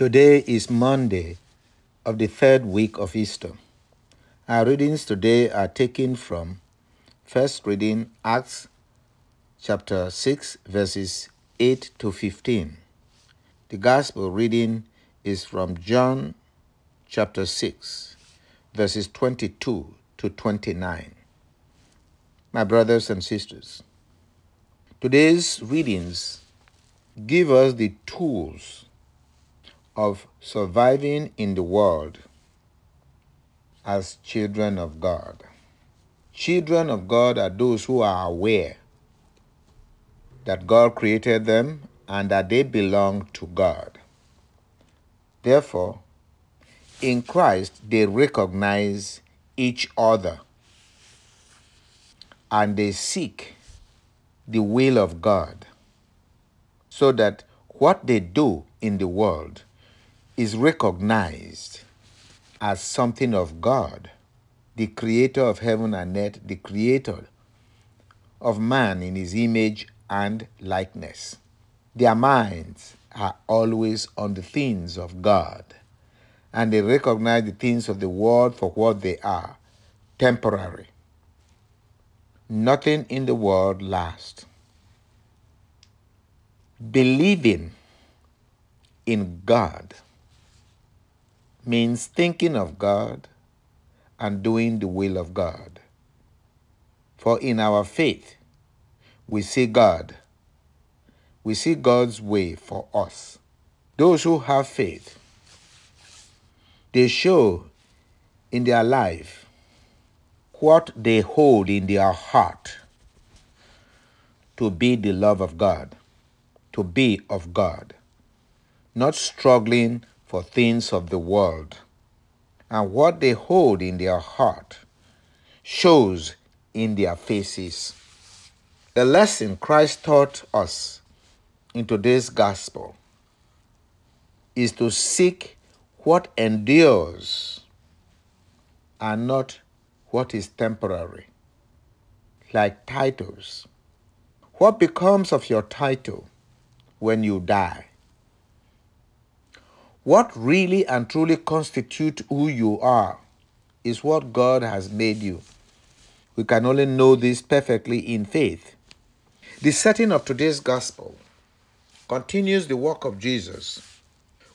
Today is Monday of the third week of Easter. Our readings today are taken from first reading Acts chapter 6 verses 8 to 15. The gospel reading is from John chapter 6 verses 22 to 29. My brothers and sisters, today's readings give us the tools of surviving in the world as children of God. Children of God are those who are aware that God created them and that they belong to God. Therefore, in Christ, they recognize each other and they seek the will of God so that what they do in the world is recognized as something of God, the creator of heaven and earth, the creator of man in his image and likeness. Their minds are always on the things of God, and they recognize the things of the world for what they are temporary. Nothing in the world lasts. Believing in God means thinking of God and doing the will of God. For in our faith, we see God. We see God's way for us. Those who have faith, they show in their life what they hold in their heart to be the love of God, to be of God, not struggling for things of the world. And what they hold in their heart shows in their faces. The lesson Christ taught us in today's gospel is to seek what endures and not what is temporary, like titles. What becomes of your title when you die? What really and truly constitutes who you are is what God has made you. We can only know this perfectly in faith. The setting of today's gospel continues the work of Jesus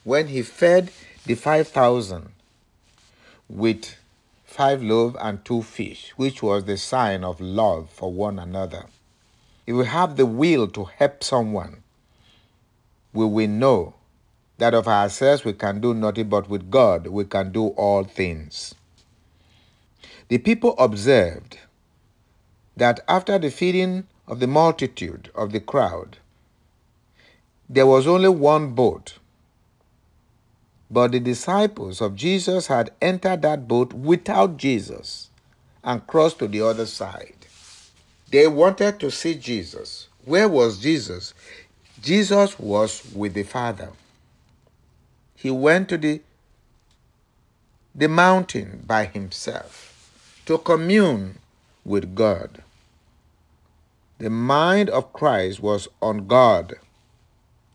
when he fed the 5,000 with five loaves and two fish, which was the sign of love for one another. If we have the will to help someone, we will know that of ourselves we can do nothing, but with God we can do all things. The people observed that after the feeding of the multitude of the crowd, there was only one boat. But the disciples of Jesus had entered that boat without Jesus and crossed to the other side. They wanted to see Jesus. Where was Jesus? Jesus was with the Father he went to the, the mountain by himself to commune with God. The mind of Christ was on God,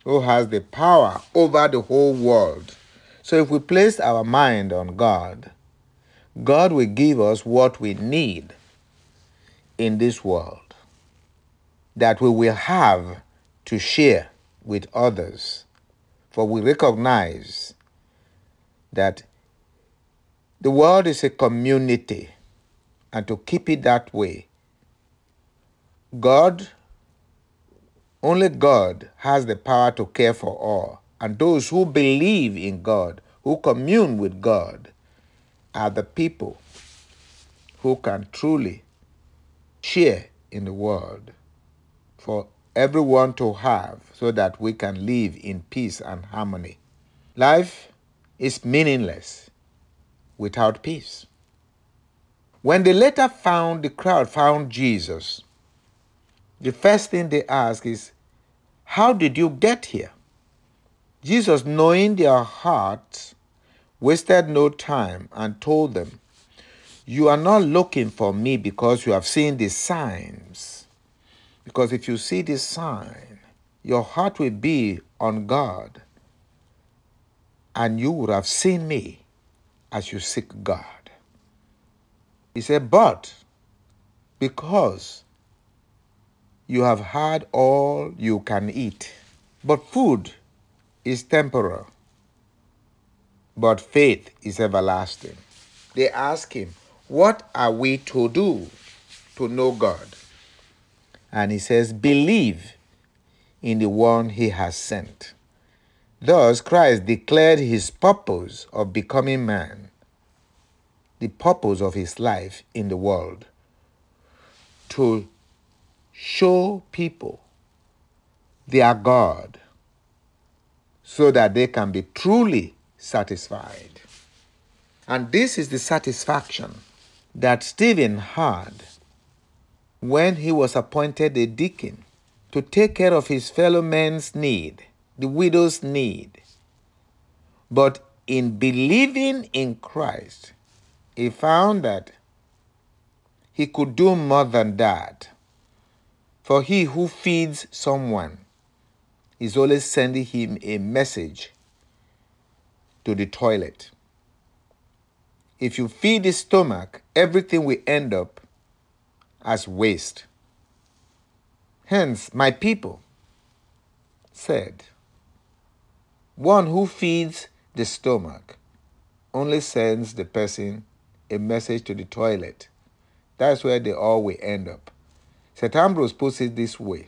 who has the power over the whole world. So if we place our mind on God, God will give us what we need in this world that we will have to share with others for we recognize that the world is a community, and to keep it that way, God, only God has the power to care for all. And those who believe in God, who commune with God, are the people who can truly share in the world. For everyone to have so that we can live in peace and harmony. Life is meaningless without peace. When they later found, the crowd found Jesus, the first thing they ask is, How did you get here? Jesus, knowing their hearts, wasted no time and told them, You are not looking for me because you have seen the signs because if you see this sign, your heart will be on God. and you would have seen me as you seek God. He said, But because you have had all you can eat, but food is temporal, but faith is everlasting. They ask him, What are we to do to know God? And he says, Believe in the one he has sent. Thus, Christ declared his purpose of becoming man, the purpose of his life in the world, to show people their God so that they can be truly satisfied. And this is the satisfaction that Stephen had when he was appointed a deacon to take care of his fellow men's need, the widow's need. But in believing in Christ, he found that he could do more than that. For he who feeds someone is always sending him a message to the toilet. If you feed the stomach, everything will end up as waste. Hence, my people said, One who feeds the stomach only sends the person a message to the toilet. That's where they all will end up. St. Ambrose puts it this way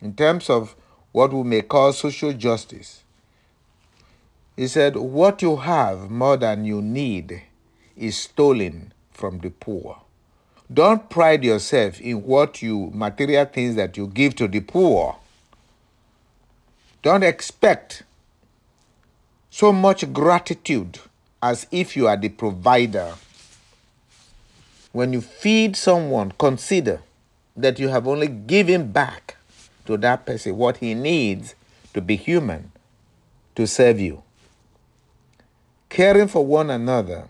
in terms of what we may call social justice. He said, What you have more than you need is stolen from the poor. Don't pride yourself in what you, material things that you give to the poor. Don't expect so much gratitude as if you are the provider. When you feed someone, consider that you have only given back to that person what he needs to be human, to serve you. Caring for one another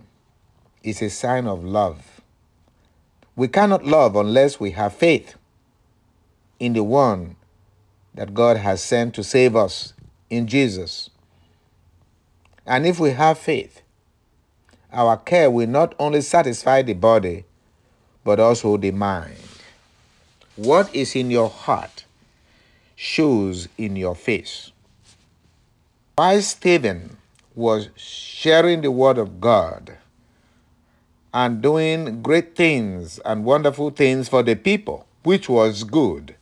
is a sign of love. We cannot love unless we have faith in the one that God has sent to save us in Jesus. And if we have faith, our care will not only satisfy the body, but also the mind. What is in your heart shows in your face. While Stephen was sharing the word of God and doing great things and wonderful things for the people, which was good,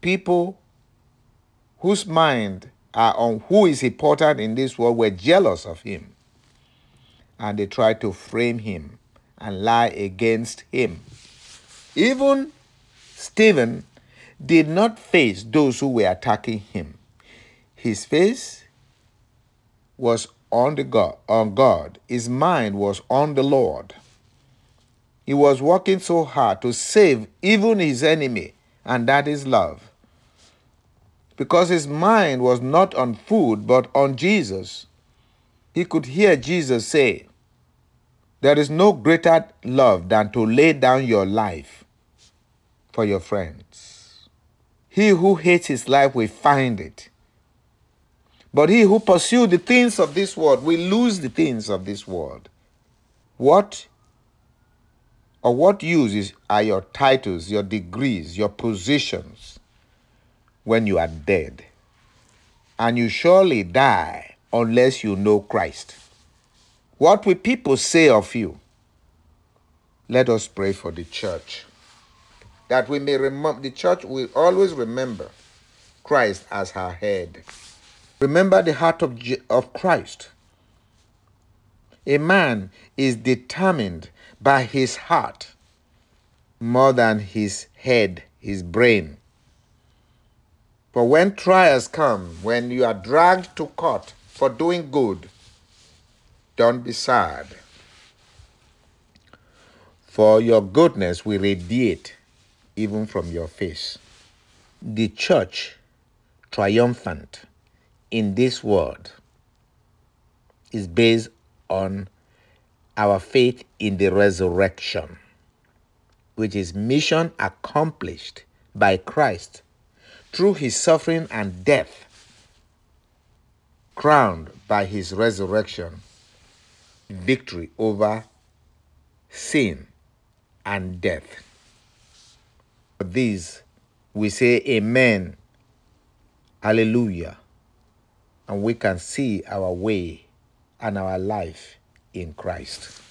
people whose mind are on who is important in this world were jealous of him and they tried to frame him and lie against him. Even Stephen did not face those who were attacking him. His face was on the God, on God. His mind was on the Lord. He was working so hard to save even his enemy, and that is love. Because his mind was not on food but on Jesus. He could hear Jesus say, There is no greater love than to lay down your life for your friends. He who hates his life will find it. But he who pursues the things of this world will lose the things of this world. What or what uses are your titles, your degrees, your positions when you are dead? And you surely die unless you know Christ. What will people say of you? Let us pray for the church that we may remember, the church will always remember Christ as her head. Remember the heart of, of Christ. A man is determined by his heart more than his head, his brain. For when trials come, when you are dragged to court for doing good, don't be sad. For your goodness will radiate even from your face. The church, triumphant in this world, is based on our faith in the resurrection, which is mission accomplished by Christ through his suffering and death, crowned by his resurrection victory over sin and death. For these we say amen, hallelujah, and we can see our way and our life in Christ.